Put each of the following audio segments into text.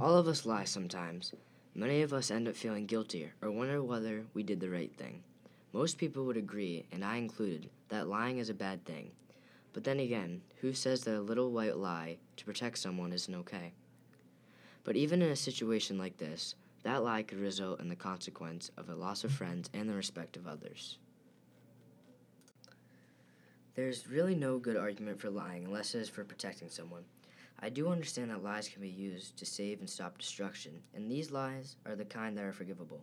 All of us lie sometimes. Many of us end up feeling guilty or wonder whether we did the right thing. Most people would agree, and I included, that lying is a bad thing. But then again, who says that a little white lie to protect someone isn't okay? But even in a situation like this, that lie could result in the consequence of a loss of friends and the respect of others. There's really no good argument for lying unless it is for protecting someone. I do understand that lies can be used to save and stop destruction, and these lies are the kind that are forgivable.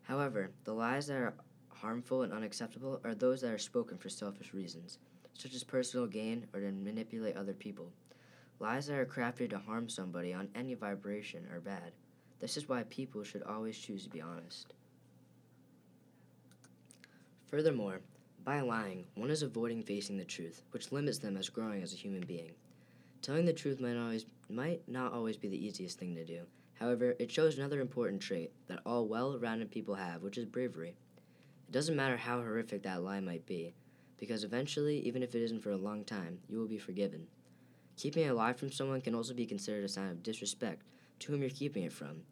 However, the lies that are harmful and unacceptable are those that are spoken for selfish reasons, such as personal gain or to manipulate other people. Lies that are crafted to harm somebody on any vibration are bad. This is why people should always choose to be honest. Furthermore, by lying, one is avoiding facing the truth, which limits them as growing as a human being. Telling the truth might, always, might not always be the easiest thing to do. However, it shows another important trait that all well rounded people have, which is bravery. It doesn't matter how horrific that lie might be, because eventually, even if it isn't for a long time, you will be forgiven. Keeping a lie from someone can also be considered a sign of disrespect to whom you're keeping it from.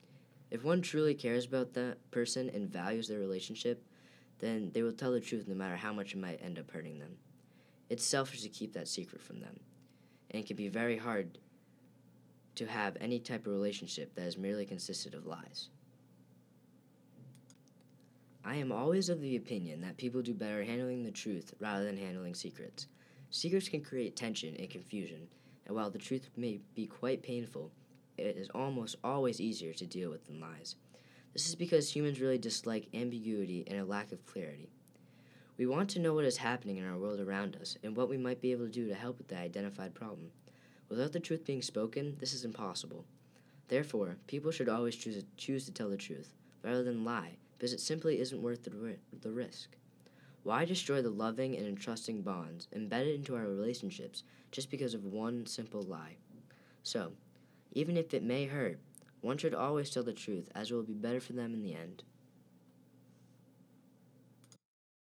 If one truly cares about that person and values their relationship, then they will tell the truth no matter how much it might end up hurting them. It's selfish to keep that secret from them, and it can be very hard to have any type of relationship that is merely consisted of lies. I am always of the opinion that people do better handling the truth rather than handling secrets. Secrets can create tension and confusion, and while the truth may be quite painful, it is almost always easier to deal with than lies. This is because humans really dislike ambiguity and a lack of clarity. We want to know what is happening in our world around us and what we might be able to do to help with the identified problem. Without the truth being spoken, this is impossible. Therefore, people should always choose to, choose to tell the truth rather than lie because it simply isn't worth the, the risk. Why destroy the loving and entrusting bonds embedded into our relationships just because of one simple lie? So, even if it may hurt, one should always tell the truth, as it will be better for them in the end.